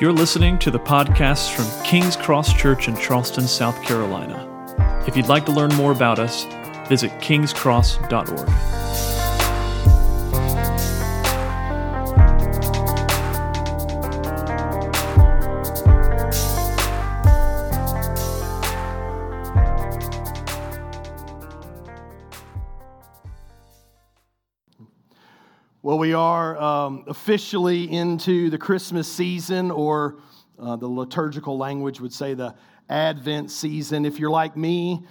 You're listening to the podcast from King's Cross Church in Charleston, South Carolina. If you'd like to learn more about us, visit kingscross.org. officially into the Christmas season, or uh, the liturgical language would say the Advent season. If you're like me,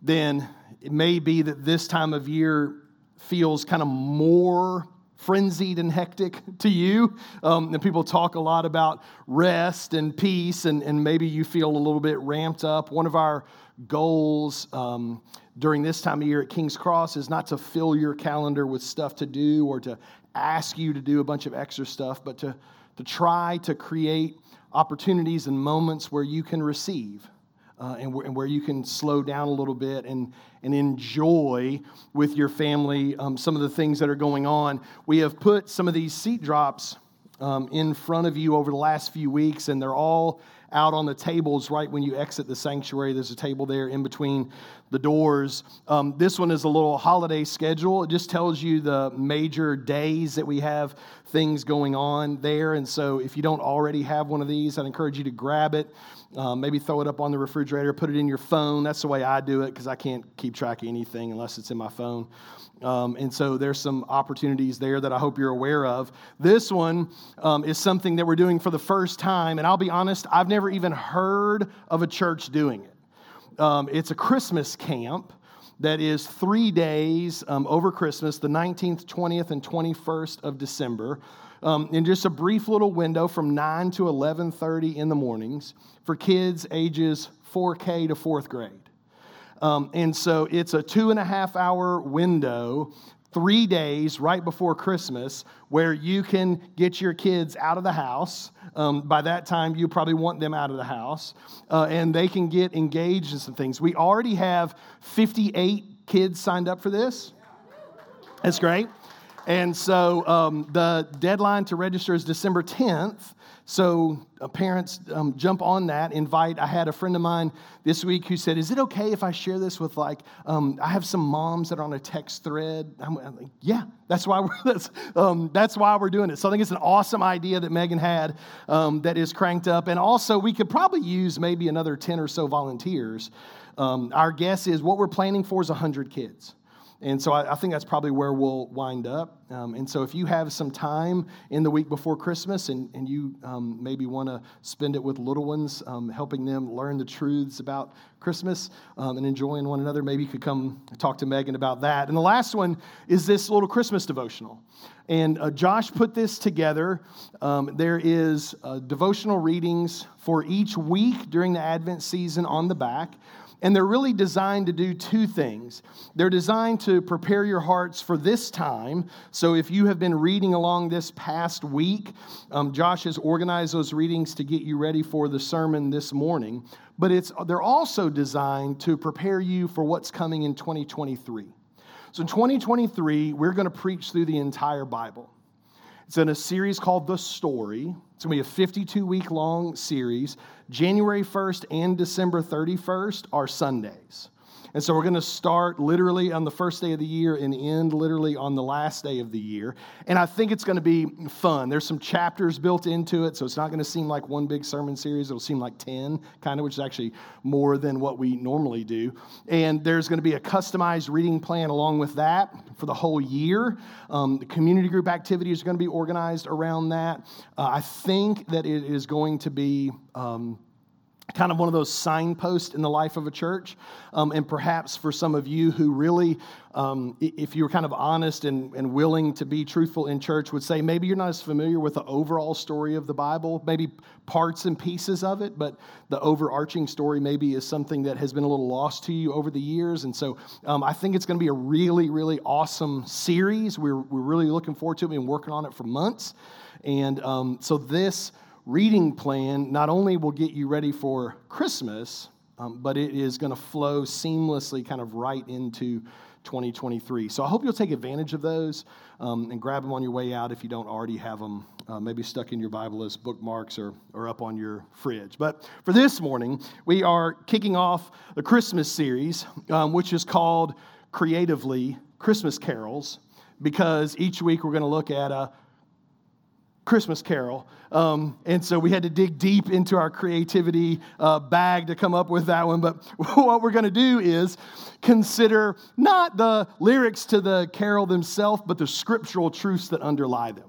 then it may be that this time of year feels kind of more frenzied and hectic to you. Um, and people talk a lot about rest and peace, and, and maybe you feel a little bit ramped up. One of our goals um, during this time of year at King's Cross is not to fill your calendar with stuff to do or to ask you to do a bunch of extra stuff, but to, to try to create opportunities and moments where you can receive. Uh, and, where, and, where, you can slow down a little bit and, and enjoy with your family um, some of the things that are going on. We have put some of these seat drops um, in front of you over the last few weeks, and they're all out on the tables right when you exit the sanctuary. There's a table there in between the doors. Um, this one is a little holiday schedule. It just tells you the major days that we have things going on there. And so if you don't already have one of these, I'd encourage you to grab it. Um, maybe throw it up on the refrigerator, put it in your phone. That's the way I do it because I can't keep track of anything unless it's in my phone. Um, and so there's some opportunities there that I hope you're aware of. This one um, is something that we're doing for the first time. And I'll be honest, I've never even heard of a church doing it. Um, it's a Christmas camp that is three days um, over Christmas, the 19th, 20th, and 21st of December. Um, in just a brief little window from 9 to 11.30 in the mornings for kids ages 4k to fourth grade um, and so it's a two and a half hour window, three days right before Christmas, where you can get your kids out of the house. Um, by that time, you probably want them out of the house, uh, and they can get engaged in some things. We already have 58 kids signed up for this. That's great. And so um, the deadline to register is December 10th. So uh, parents, um, jump on that. Invite. I had a friend of mine this week who said, "Is it okay if I share this with like? Um, I have some moms that are on a text thread." I'm, I'm like, "Yeah, that's why we're that's um, that's why we're doing it." So I think it's an awesome idea that Megan had um, that is cranked up, and also we could probably use maybe another ten or so volunteers. Um, our guess is what we're planning for is hundred kids. And so I, I, think that's probably where we'll wind up. Um, and so if you have some time in the week before Christmas and, and you um, maybe want to spend it with little ones, um, helping them learn the truths about Christmas um, and enjoying one another, maybe you could come talk to Megan about that. And the last one is this little Christmas devotional. And uh, Josh put this together. Um, there is uh, devotional readings for each week during the Advent season on the back. And they're really designed to do two things. They're designed to prepare your hearts for this time. So if you have been reading along this past week, um, Josh has organized those readings to get you ready for the sermon this morning. But it's, they're also designed to prepare you for what's coming in 2023. So in 2023, we're going to preach through the entire Bible. It's in a series called The Story. It's going to be a 52 week long series. January 1st and December 31st are Sundays. And so we're going to start literally on the first day of the year and end literally on the last day of the year. And I think it's going to be fun. There's some chapters built into it, so it's not going to seem like one big sermon series. It'll seem like 10, kind of, which is actually more than what we normally do. And there's going to be a customized reading plan along with that for the whole year. Um, the community group activities are going to be organized around that. Uh, I think that it is going to be. Um, kind of one of those signposts in the life of a church. Um, and perhaps for some of you who really, um, if you're kind of honest and, and willing to be truthful in church, would say maybe you're not as familiar with the overall story of the Bible, maybe parts and pieces of it, but the overarching story maybe is something that has been a little lost to you over the years. And so um, I think it's going to be a really, really awesome series. We're, we're really looking forward to it. We've been working on it for months. And um, so this reading plan not only will get you ready for Christmas, um, but it is going to flow seamlessly kind of right into 2023. So I hope you'll take advantage of those um, and grab them on your way out if you don't already have them uh, maybe stuck in your Bible as bookmarks or, or up on your fridge. But for this morning, we are kicking off the Christmas series, um, which is called Creatively Christmas Carols, because each week we're going to look at a Christmas Carol. Um, and so we had to dig deep into our creativity uh, bag to come up with that one. But what we're going to do is consider not the lyrics to the carol themselves, but the scriptural truths that underlie them.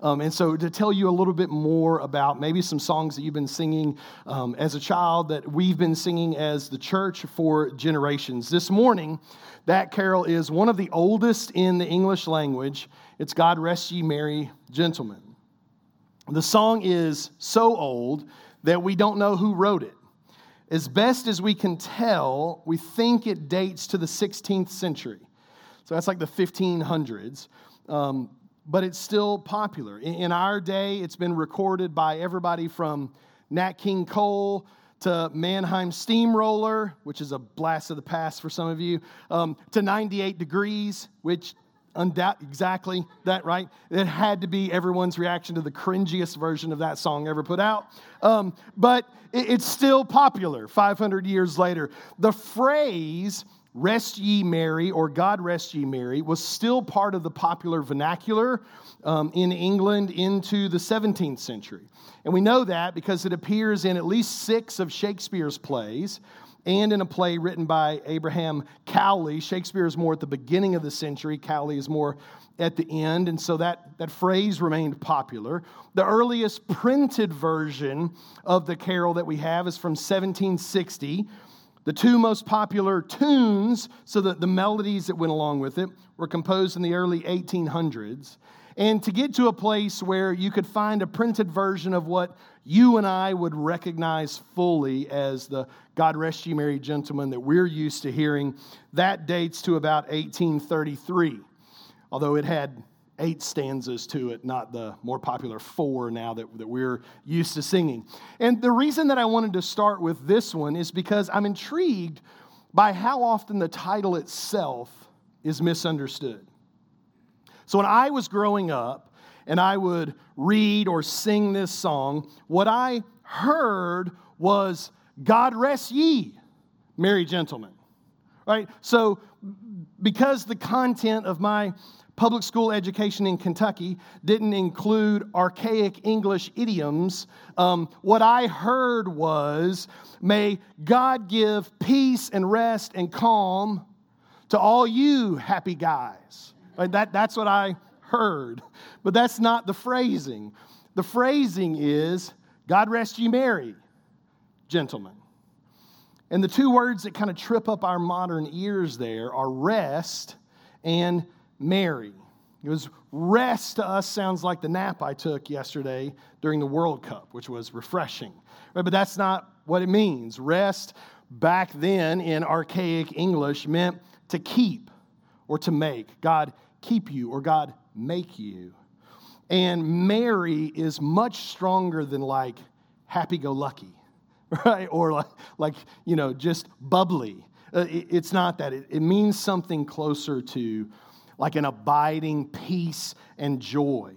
Um, and so, to tell you a little bit more about maybe some songs that you've been singing um, as a child that we've been singing as the church for generations. This morning, that carol is one of the oldest in the English language. It's God Rest Ye Merry Gentlemen. The song is so old that we don't know who wrote it. As best as we can tell, we think it dates to the 16th century. So that's like the 1500s. Um, but it's still popular. In, in, our day, it's been recorded by everybody from Nat King Cole to Mannheim Steamroller, which is a blast of the past for some of you, um, to 98 Degrees, which Undoubt, exactly that, right? It had to be everyone's reaction to the cringiest version of that song ever put out. Um, but it, it's still popular 500 years later. The phrase, rest ye merry, or God rest ye merry, was still part of the popular vernacular um, in England into the 17th century. And we know that because it appears in at least six of Shakespeare's plays and in a play written by Abraham Cowley. Shakespeare is more at the beginning of the century, Cowley is more at the end, and so that, that phrase remained popular. The earliest printed version of the carol that we have is from 1760. The two most popular tunes, so that the melodies that went along with it, were composed in the early 1800s. And to get to a place where you could find a printed version of what you and I would recognize fully as the God rest you, merry gentlemen, that we're used to hearing, that dates to about 1833, although it had eight stanzas to it, not the more popular four now that, that we're used to singing. And the reason that I wanted to start with this one is because I'm intrigued by how often the title itself is misunderstood. So when I was growing up, and I would read or sing this song, what I heard was, God rest ye, merry gentlemen. Right? So, because the content of my public school education in Kentucky didn't include archaic English idioms, um, what I heard was, May God give peace and rest and calm to all you happy guys. That, that's what I heard. But that's not the phrasing. The phrasing is, God rest ye merry, gentlemen. And the two words that kind of trip up our modern ears there are rest and merry. Because rest to us sounds like the nap I took yesterday during the World Cup, which was refreshing. Right? But that's not what it means. Rest back then in archaic English meant to keep or to make. God keep you or God make you. And merry is much stronger than like happy go lucky, right? Or like, like, you know, just bubbly. Uh, it, it's not that. It means something closer to like an abiding peace and joy.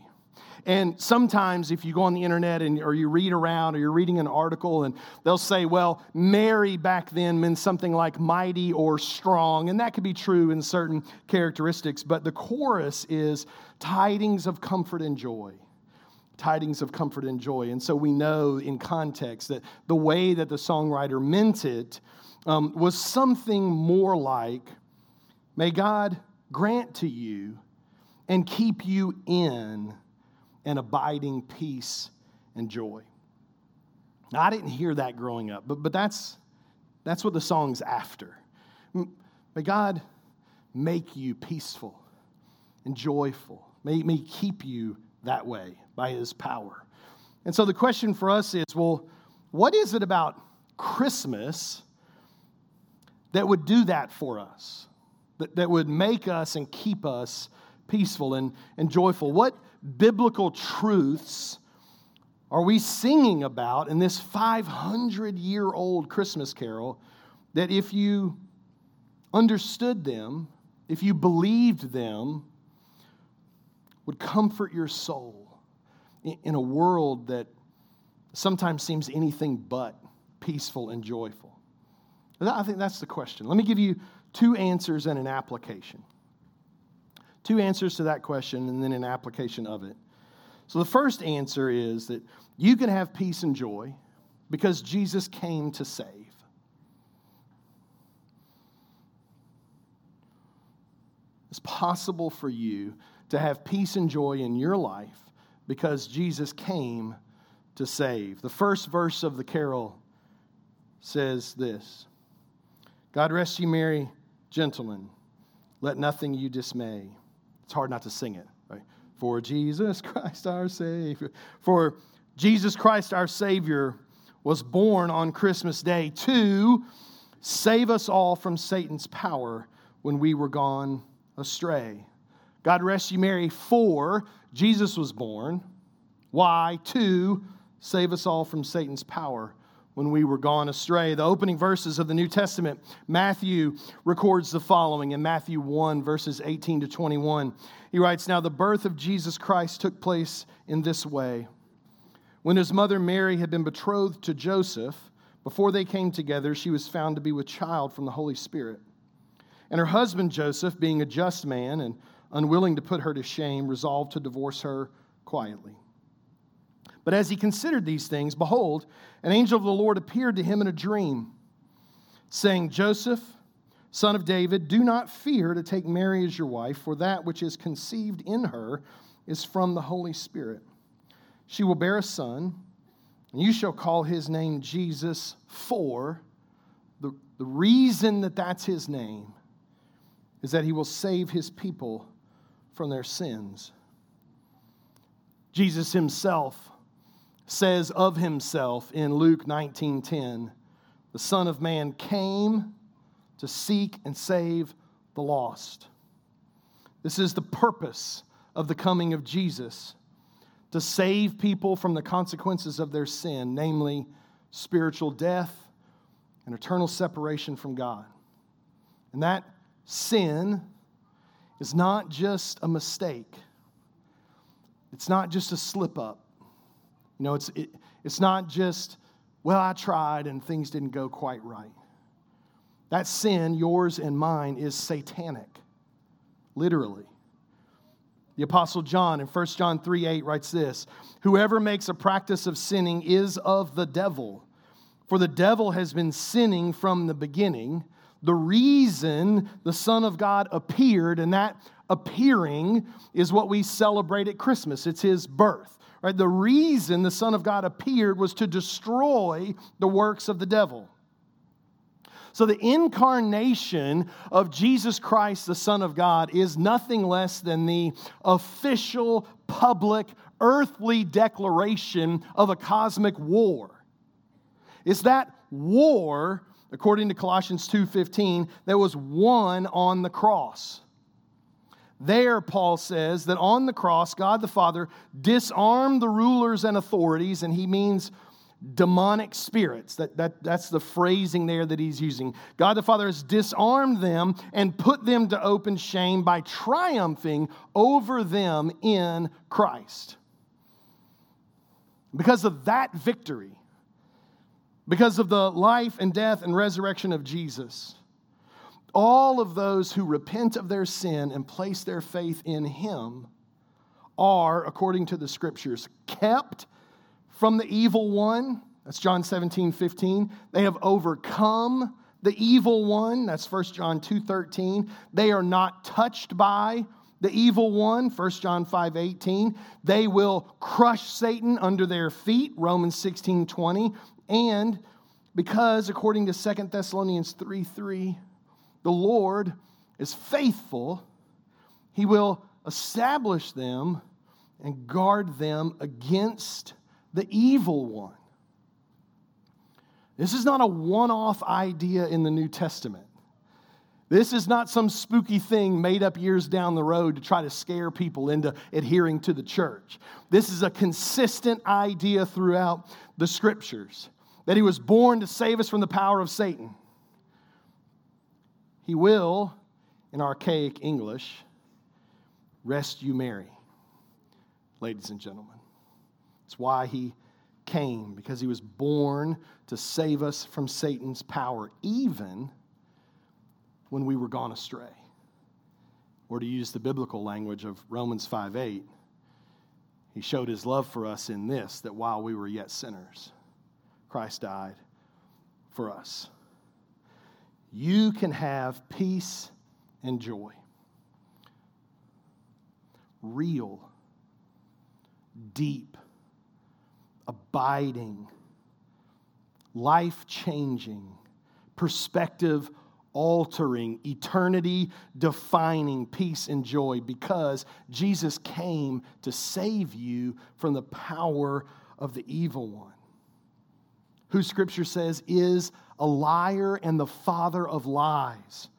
And sometimes, if you go on the internet and, or you read around or you're reading an article, and they'll say, well, merry back then meant something like mighty or strong. And that could be true in certain characteristics. But the chorus is tidings of comfort and joy. Tidings of comfort and joy. And so we know in context that the way that the songwriter meant it um, was something more like, may God grant to you and keep you in and abiding peace and joy. Now, I didn't hear that growing up, but, but that's, that's what the song's after. May God make you peaceful and joyful. May, may keep you that way by his power. And so the question for us is well, what is it about Christmas that would do that for us? That, that would make us and keep us peaceful and, and joyful? What, biblical truths are we singing about in this 500 year old Christmas carol that if you understood them, if you believed them, would comfort your soul in a world that sometimes seems anything but peaceful and joyful? I think that's the question. Let me give you two answers and an application. Two answers to that question and then an application of it. So the first answer is that you can have peace and joy because Jesus came to save. It's possible for you to have peace and joy in your life because Jesus came to save. The first verse of the carol says this God rest you, merry gentlemen, let nothing you dismay. It's hard not to sing it, right? For Jesus Christ our Savior. For Jesus Christ our Savior was born on Christmas Day to save us all from Satan's power when we were gone astray. God rest you, merry, for Jesus was born. Why? To save us all from Satan's power when we were gone astray. The opening verses of the New Testament, Matthew records the following in Matthew 1, verses 18 to 21. He writes Now the birth of Jesus Christ took place in this way. When his mother Mary had been betrothed to Joseph, before they came together, she was found to be with child from the Holy Spirit. And her husband Joseph, being a just man and unwilling to put her to shame, resolved to divorce her quietly. But as he considered these things, behold, an angel of the Lord appeared to him in a dream, saying, Joseph, son of David, do not fear to take Mary as your wife, for that which is conceived in her is from the Holy Spirit. She will bear a son, and you shall call his name Jesus, for the, the reason that that's his name is that he will save his people from their sins. Jesus himself says of himself in Luke 19:10, the Son of Man came to seek and save the lost. This is the purpose of the coming of Jesus to save people from the consequences of their sin, namely spiritual death and eternal separation from God. And that sin is not just a mistake, it's not just a slip up. You know, it's, it, it's not just, well, I tried and things didn't go quite right. That sin, yours and mine, is satanic, literally. The Apostle John in 1 John 3 8 writes this Whoever makes a practice of sinning is of the devil, for the devil has been sinning from the beginning. The reason the Son of God appeared, and that appearing is what we celebrate at Christmas, it's his birth. Right? The reason the Son of God appeared was to destroy the works of the devil. So, the incarnation of Jesus Christ, the Son of God, is nothing less than the official, public, earthly declaration of a cosmic war. It's that war, according to Colossians 2:15, that was won on the cross. There, Paul says that on the cross, God the Father disarmed the rulers and authorities, and he means demonic spirits. That, that, that's the phrasing there that he's using. God the Father has disarmed them and put them to open shame by triumphing over them in Christ. Because of that victory, because of the life and death and resurrection of Jesus, all of those who repent of their sin and place their faith in Him are, according to the scriptures, kept from the evil one. That's John 17, 15. They have overcome the evil one. That's 1 John 2, 13. They are not touched by the evil one. 1 John 5, 18. They will crush Satan under their feet. Romans 16, 20. And because, according to 2 Thessalonians 3, 3, the Lord is faithful, He will establish them and guard them against the evil one. This is not a one off idea in the New Testament. This is not some spooky thing made up years down the road to try to scare people into adhering to the church. This is a consistent idea throughout the scriptures that he was born to save us from the power of Satan. He will in archaic English, rescue merry, ladies and gentlemen. It's why he came, because he was born to save us from Satan's power, even when we were gone astray. Or to use the biblical language of Romans 5 8, he showed his love for us in this that while we were yet sinners, Christ died for us. You can have peace and joy. Real, deep, abiding, life changing, perspective altering, eternity defining peace and joy because Jesus came to save you from the power of the evil one, who scripture says is a liar and the father of lies.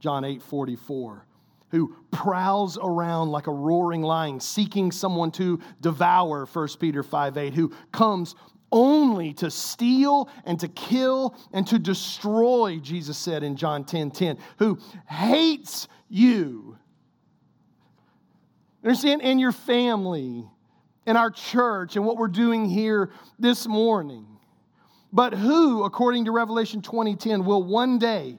John 8 44 who prowls around like a roaring lion, seeking someone to devour, 1 Peter 5 8, who comes only to steal and to kill and to destroy, Jesus said in John 10 10, who hates you. Understand? And your family, and our church, and what we're doing here this morning. But who, according to Revelation 20:10, will one day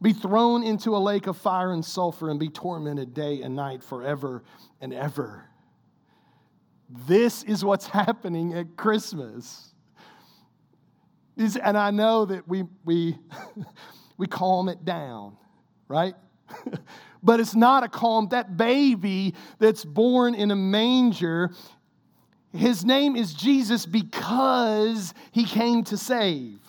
be thrown into a lake of fire and sulfur and be tormented day and night forever and ever. This is what's happening at Christmas. And I know that we, we, we calm it down, right? but it's not a calm. That baby that's born in a manger, his name is Jesus because he came to save.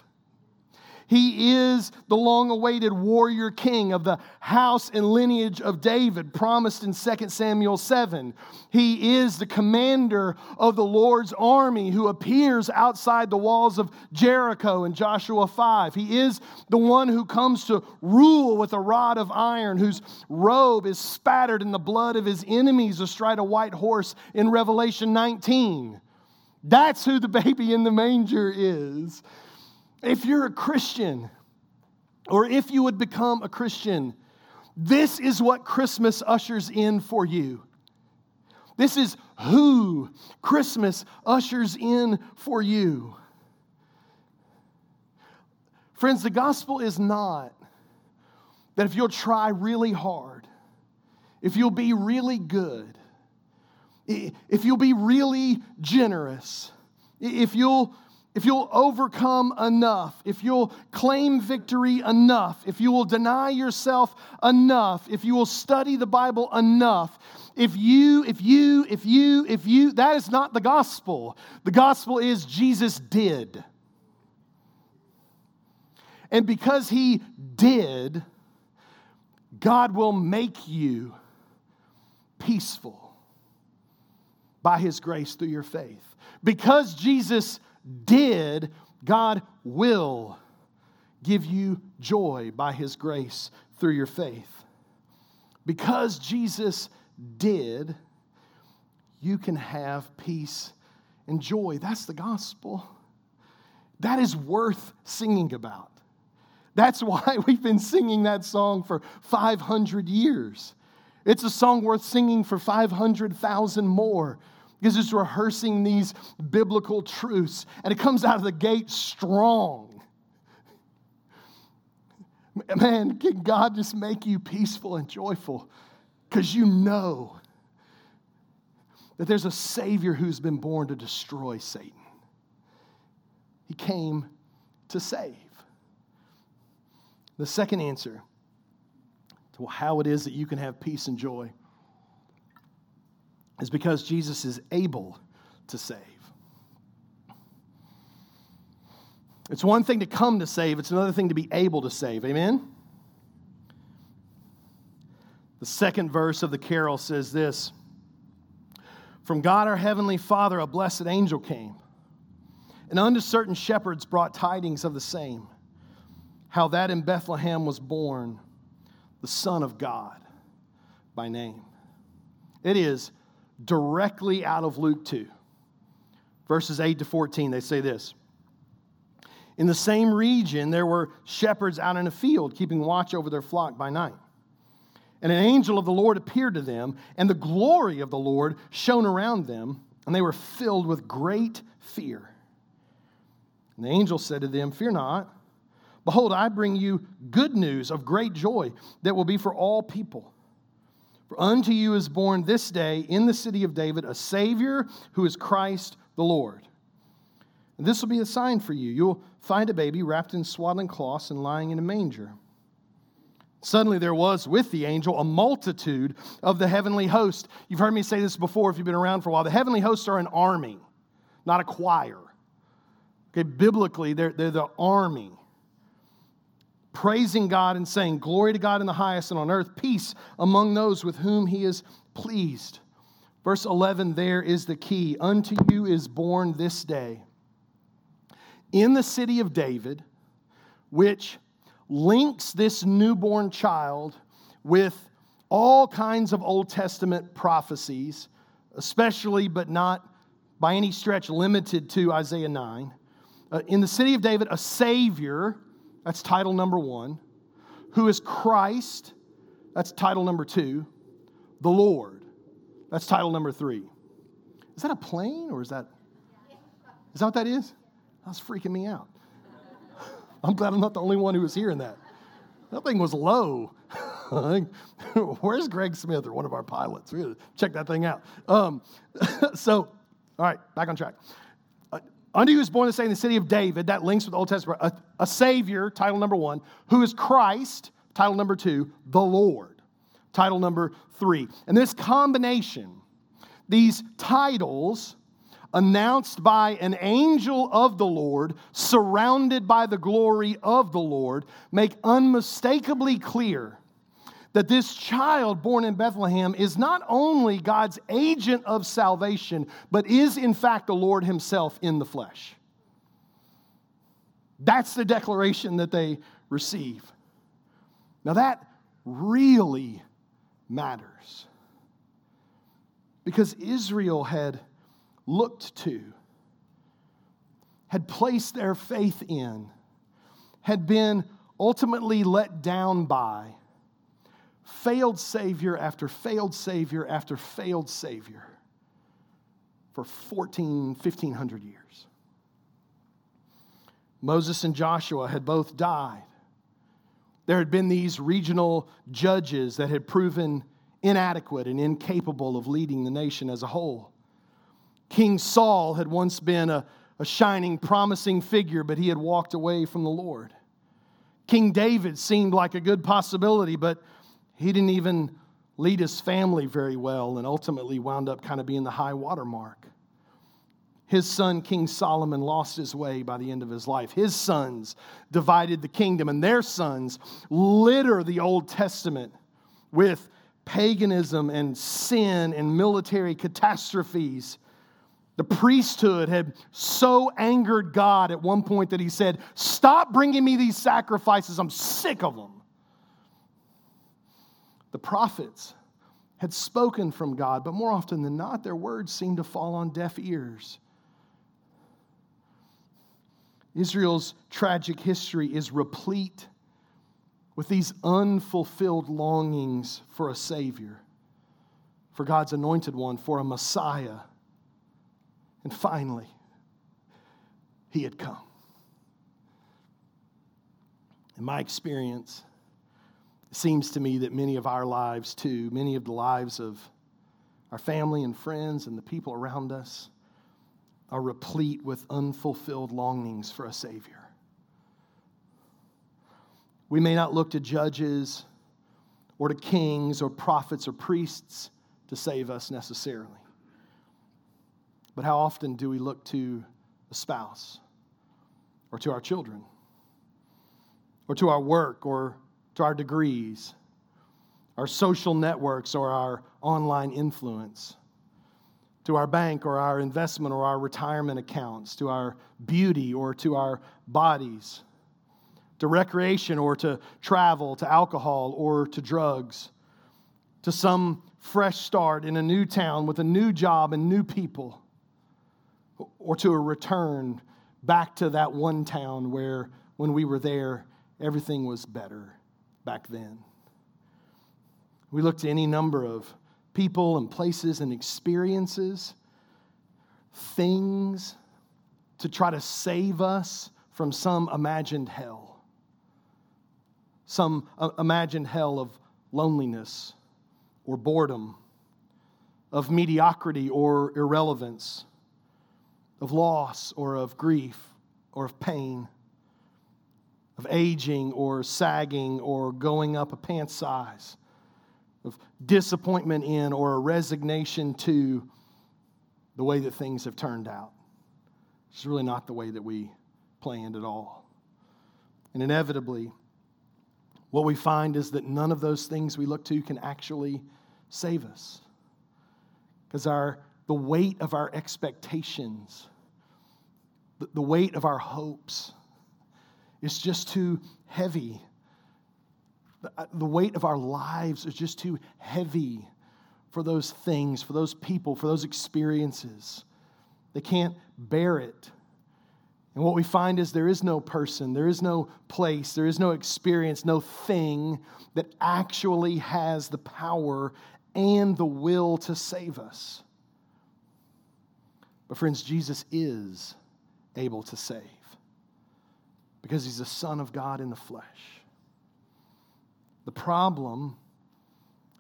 He is the long awaited warrior king of the house and lineage of David, promised in 2 Samuel 7. He is the commander of the Lord's army who appears outside the walls of Jericho in Joshua 5. He is the one who comes to rule with a rod of iron, whose robe is spattered in the blood of his enemies astride a white horse in Revelation 19. That's who the baby in the manger is. If you're a Christian, or if you would become a Christian, this is what Christmas ushers in for you. This is who Christmas ushers in for you. Friends, the gospel is not that if you'll try really hard, if you'll be really good, if you'll be really generous, if you'll if you'll overcome enough, if you'll claim victory enough, if you will deny yourself enough, if you will study the Bible enough, if you, if you, if you, if you, that is not the gospel. The gospel is Jesus did. And because he did, God will make you peaceful by his grace through your faith. Because Jesus did, God will give you joy by His grace through your faith. Because Jesus did, you can have peace and joy. That's the gospel. That is worth singing about. That's why we've been singing that song for 500 years. It's a song worth singing for 500,000 more because it's rehearsing these biblical truths and it comes out of the gate strong. Man, can God just make you peaceful and joyful because you know that there's a Savior who's been born to destroy Satan? He came to save. The second answer to how it is that you can have peace and joy is because Jesus is able to save. It's one thing to come to save, it's another thing to be able to save. Amen? The second verse of the carol says this From God our heavenly Father, a blessed angel came, and unto certain shepherds brought tidings of the same, how that in Bethlehem was born the Son of God by name. It is directly out of Luke 2, verses 8 to 14. They say this In the same region, there were shepherds out in a field, keeping watch over their flock by night. And an angel of the Lord appeared to them, and the glory of the Lord shone around them, and they were filled with great fear. And the angel said to them, Fear not. Behold, I bring you good news of great joy that will be for all people. For unto you is born this day in the city of David a Savior who is Christ the Lord. And this will be a sign for you. You'll find a baby wrapped in swaddling cloths and lying in a manger. Suddenly there was with the angel a multitude of the heavenly host. You've heard me say this before if you've been around for a while. The heavenly hosts are an army, not a choir. Okay, biblically, they're, they're the army. Praising God and saying, Glory to God in the highest and on earth, peace among those with whom he is pleased. Verse 11 there is the key. Unto you is born this day in the city of David, which links this newborn child with all kinds of Old Testament prophecies, especially but not by any stretch limited to Isaiah 9. Uh, in the city of David, a Savior, that's title number one, who is Christ, that's title number two, the Lord, that's title number three. Is that a plane or is that, is that what that is? That's freaking me out. I'm glad I'm not the only one who was hearing that. That thing was low. Where's Greg Smith or one of our pilots? We gotta check that thing out. Um, so, all right, back on track. Uh, unto was born this day in the city of David, that links with the Old Testament, a, a Savior, title number one, who is Christ, title number two, the Lord, title number three. And this combination, these titles, announced by an angel of the Lord, surrounded by the glory of the Lord, make unmistakably clear that this child born in Bethlehem is not only God's agent of salvation, but is in fact the Lord Himself in the flesh. That's the declaration that they receive. Now, that really matters because Israel had looked to, had placed their faith in, had been ultimately let down by, failed Savior after failed Savior after failed Savior for 14, 1500 years. Moses and Joshua had both died. There had been these regional judges that had proven inadequate and incapable of leading the nation as a whole. King Saul had once been a, a shining, promising figure, but he had walked away from the Lord. King David seemed like a good possibility, but he didn't even lead his family very well and ultimately wound up kind of being the high water mark. His son, King Solomon, lost his way by the end of his life. His sons divided the kingdom, and their sons litter the Old Testament with paganism and sin and military catastrophes the priesthood had so angered God at one point that he said, Stop bringing me these sacrifices. I'm sick of them. The prophets had spoken from God, but more often than not, their words seemed to fall on deaf ears. Israel's tragic history is replete with these unfulfilled longings for a Savior, for God's anointed one, for a Messiah and finally, he had come. In my experience, it seems to me that many of our lives, too, many of the lives of our family and friends and the people around us, are replete with unfulfilled longings for a Savior. We may not look to judges or to kings or prophets or priests to save us necessarily. But how often do we look to a spouse or to our children or to our work or to our degrees, our social networks or our online influence? To our bank or our investment or our retirement accounts, to our beauty or to our bodies, to recreation or to travel, to alcohol or to drugs, to some fresh start in a new town with a new job and new people or to a return back to that one town where, when we were there, everything was better back then. We look to any number of people and places and experiences, things to try to save us from some imagined hell. Some uh, imagined hell of loneliness or boredom, of mediocrity or irrelevance, of loss or of grief or of pain, of aging or sagging or going up a pant size, of disappointment in or a resignation to the way that things have turned out. It's really not the way that we planned at all. And inevitably, what we find is that none of those things we look to can actually save us. Because our, the weight of our expectations, the, the weight of our hopes, is just too heavy. The, weight of our lives is just too heavy for those things, for those people, for those experiences. They can't bear it. And what we find is there is no person, there is no place, there is no experience, no thing that actually has the power and the will to save us. But, friends, Jesus is able to save because he's the Son of God in the flesh. The problem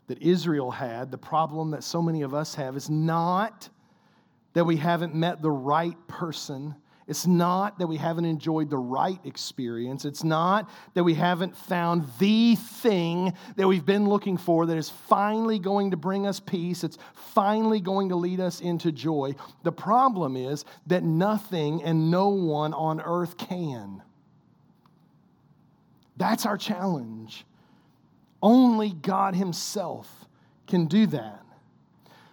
that Israel had, the problem that so many of us have, is not that we haven't met the right person it's not that we haven't enjoyed the right experience. It's not that we haven't found the thing that we've been looking for that is finally going to bring us peace. It's finally going to lead us into joy. The problem is that nothing and no one on earth can. That's our challenge. Only God Himself can do that.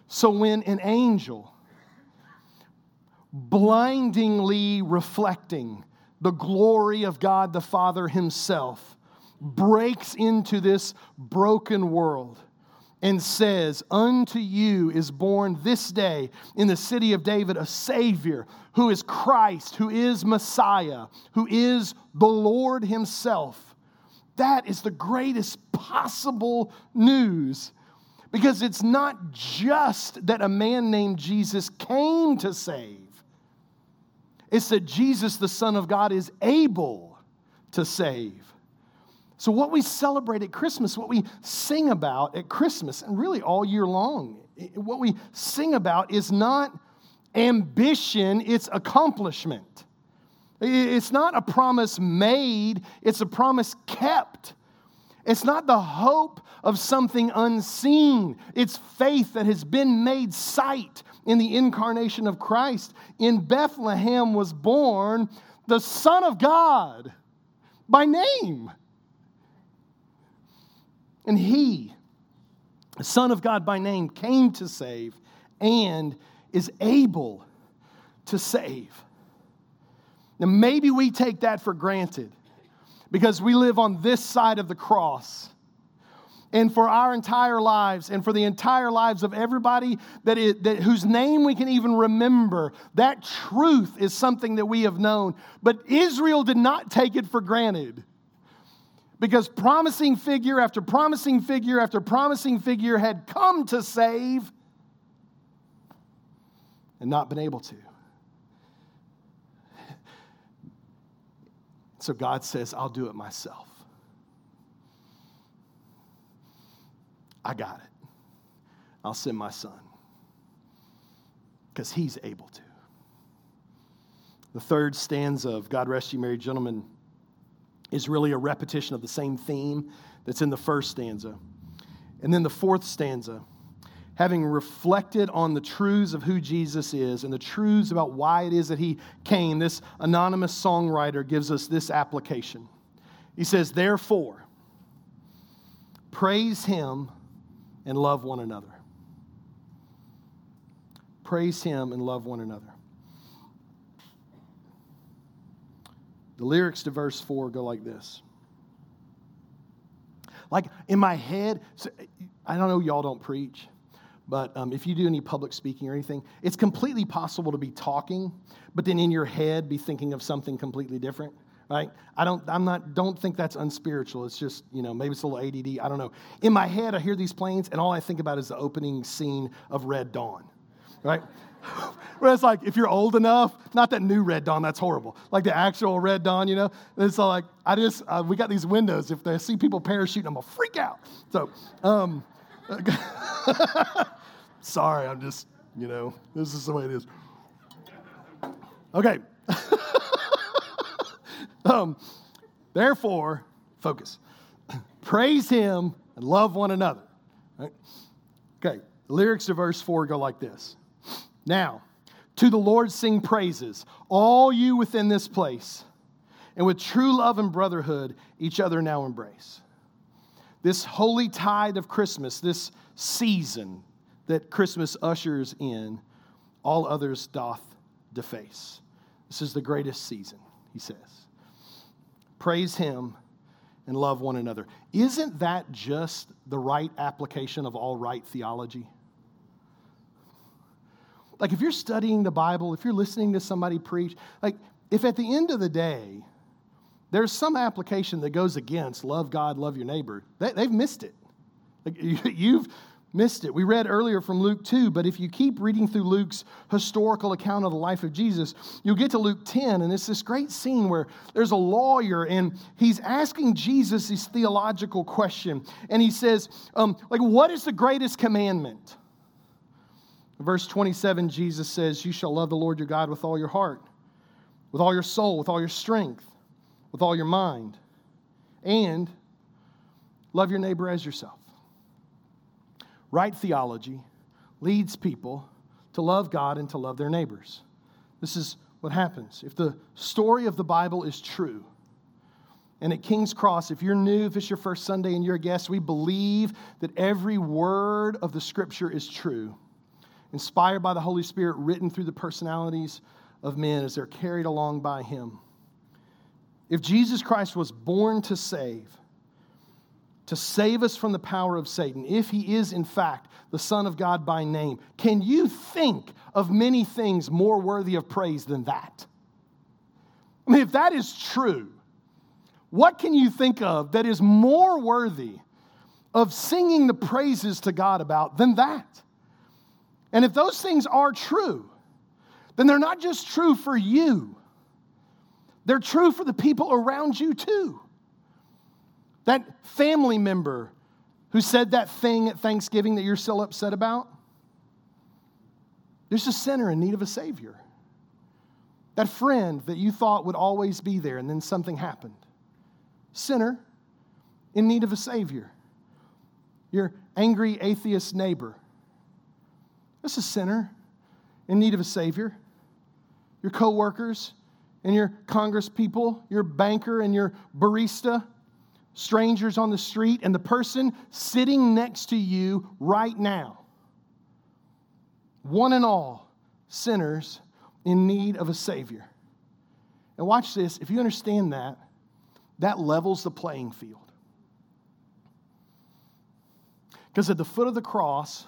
So when an angel, blindingly reflecting the glory of God the Father Himself, breaks into this broken world and says, Unto you is born this day in the city of David a Savior who is Christ, who is Messiah, who is the Lord Himself. That is the greatest possible news because it's not just that a man named Jesus came to save, it's that Jesus, the Son of God, is able to save. So, what we celebrate at Christmas, what we sing about at Christmas, and really all year long, what we sing about is not ambition, it's accomplishment. It's not a promise made, it's a promise kept. It's not the hope of something unseen. It's faith that has been made sight in the incarnation of Christ. In Bethlehem was born the Son of God by name. And he, the Son of God by name, came to save and is able to save. Now, maybe we take that for granted because we live on this side of the cross. And for our entire lives, and for the entire lives of everybody that, is, that whose name we can even remember, that truth is something that we have known. But Israel did not take it for granted because promising figure after promising figure after promising figure had come to save and not been able to. So God says, I'll do it myself. I got it. I'll send my son because he's able to. The third stanza of God Rest You Merry Gentlemen is really a repetition of the same theme that's in the first stanza. And then the fourth stanza having reflected on the truths of who Jesus is and the truths about why it is that he came, this anonymous songwriter gives us this application. He says, Therefore, praise him and love one another. Praise him and love one another. The lyrics to verse 4 go like this. Like in my head, I don't know, y'all don't preach, but um, if you do any public speaking or anything, it's completely possible to be talking, but then in your head be thinking of something completely different. right? I don't, I'm not, don't think that's unspiritual. It's just, you know, maybe it's a little ADD. I don't know. In my head, I hear these planes, and all I think about is the opening scene of Red Dawn, right? Where it's like, if you're old enough, not that new Red Dawn, that's horrible. Like the actual Red Dawn, you know? It's like, I just, uh, we got these windows. If they see people parachuting, I'm gonna freak out. So, um, sorry, I'm just, you know, this is the way it is. Okay. um, therefore, focus. Praise him and love one another. Okay, the lyrics of verse 4 go like this. Now, to the Lord sing praises, all you within this place, and with true love and brotherhood, each other now embrace. This holy tide of Christmas, this season that Christmas ushers in, all others doth deface. This is the greatest season, he says. Praise him and love one another. Isn't that just the right application of all right theology? Like, if you're studying the Bible, if you're listening to somebody preach, like, if at the end of the day, there's some application that goes against love God, love your neighbor, they, have missed it. Like, you've missed it. We read earlier from Luke 2, but if you keep reading through Luke's historical account of the life of Jesus, you'll get to Luke 10, and it's this great scene where there's a lawyer and he's asking Jesus this theological question. And he says, um, like, what is the greatest commandment? verse 27, Jesus says, You shall love the Lord your God with all your heart, with all your soul, with all your strength, with all your mind, and love your neighbor as yourself. Right theology leads people to love God and to love their neighbors. This is what happens. If the story of the Bible is true, and at King's Cross, if you're new, if it's your first Sunday and you're a guest, we believe that every word of the scripture is true, inspired by the Holy Spirit, written through the personalities of men as they're carried along by Him. If Jesus Christ was born to save, to save us from the power of Satan, if he is in fact the Son of God by name, can you think of many things more worthy of praise than that? I mean, if that is true, what can you think of that is more worthy of singing the praises to God about than that? And if those things are true, then they're not just true for you, they're true for the people around you too. That family member who said that thing at Thanksgiving that you're still upset about, there's a sinner in need of a Savior. That friend that you thought would always be there and then something happened. Sinner in need of a Savior. Your angry atheist neighbor. That's a sinner in need of a Savior. Your coworkers and your congresspeople, your banker and your barista strangers on the street, and the person sitting next to you right now. One and all sinners in need of a Savior. And watch this if you understand that, that levels the playing field. Because at the foot of the cross,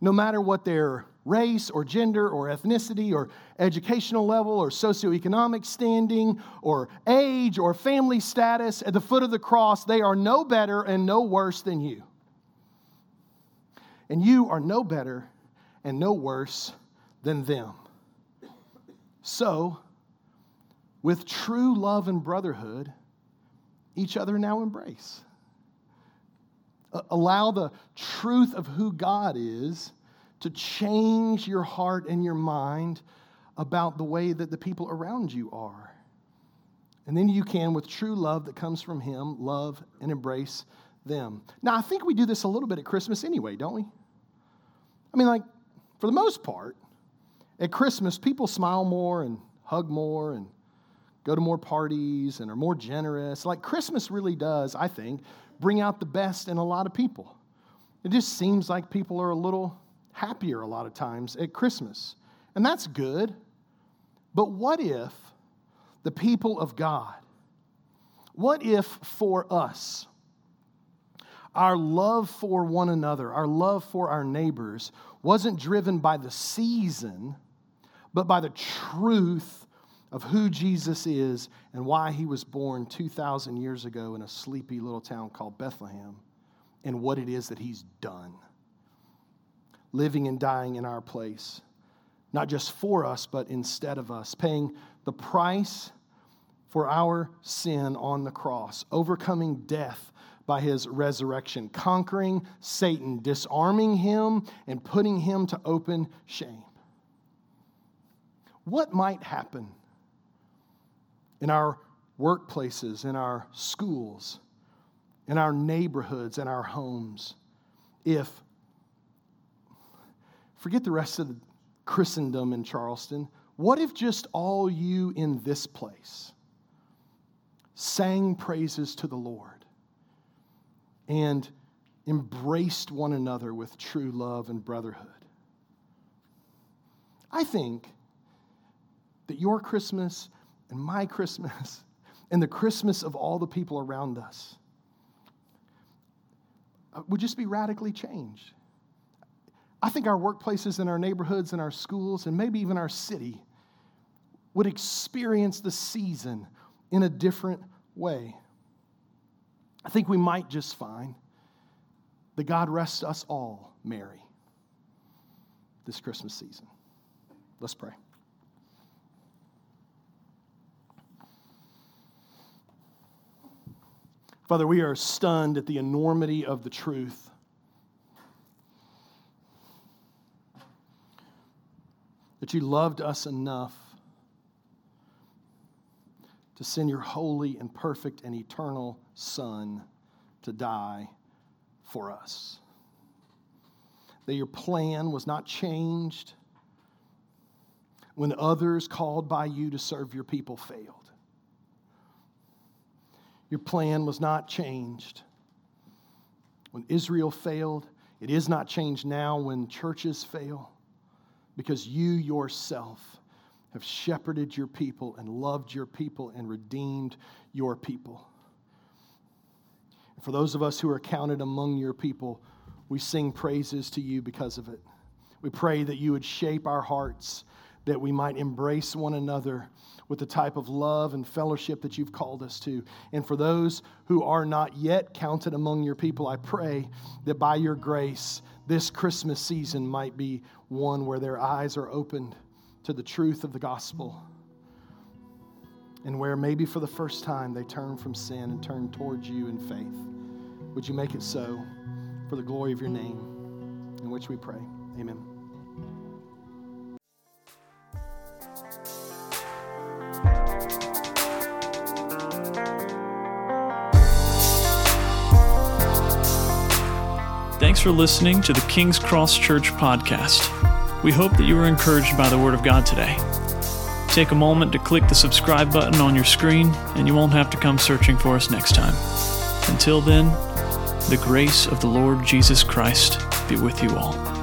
no matter what their race or gender or ethnicity or educational level or socioeconomic standing or age or family status, at the foot of the cross, they are no better and no worse than you. And you are no better and no worse than them. So, with true love and brotherhood, each other now embrace. Allow the truth of who God is to change your heart and your mind about the way that the people around you are. And then you can, with true love that comes from Him, love and embrace them. Now, I think we do this a little bit at Christmas anyway, don't we? I mean, like, for the most part, at Christmas, people smile more and hug more and go to more parties and are more generous. Like, Christmas really does, I think, bring out the best in a lot of people. It just seems like people are a little happier a lot of times at Christmas. And that's good. But what if the people of God, what if for us, our love for one another, our love for our neighbors, wasn't driven by the season, but by the truth of who Jesus is and why he was born 2,000 years ago in a sleepy little town called Bethlehem and what it is that he's done. Living and dying in our place, not just for us, but instead of us, paying the price for our sin on the cross, overcoming death by his resurrection, conquering Satan, disarming him, and putting him to open shame. What might happen in our workplaces, in our schools, in our neighborhoods, in our homes, if, forget the rest of Christendom in Charleston, what if just all you in this place sang praises to the Lord and embraced one another with true love and brotherhood? I think that your Christmas and my Christmas and the Christmas of all the people around us uh, would just be radically changed. I think our workplaces and our neighborhoods and our schools and maybe even our city would experience the season in a different way. I think we might just find that God rests us all merry this Christmas season. Let's pray. Father, we are stunned at the enormity of the truth. That you loved us enough to send your holy and perfect and eternal Son to die for us. That your plan was not changed when others called by you to serve your people failed. Your plan was not changed. When Israel failed, it is not changed now when churches fail because you yourself have shepherded your people and loved your people and redeemed your people. And for those of us who are counted among your people, we sing praises to you because of it. We pray that you would shape our hearts, that we might embrace one another with the type of love and fellowship that you've called us to. And for those who are not yet counted among your people, I pray that by your grace, this Christmas season might be one where their eyes are opened to the truth of the gospel. And where maybe for the first time they turn from sin and turn towards you in faith. Would you make it so for the glory of your name, in which we pray? Amen. Thanks for listening to the King's Cross Church podcast. We hope that you were encouraged by the Word of God today. Take a moment to click the subscribe button on your screen, and you won't have to come searching for us next time. Until then, the grace of the Lord Jesus Christ be with you all.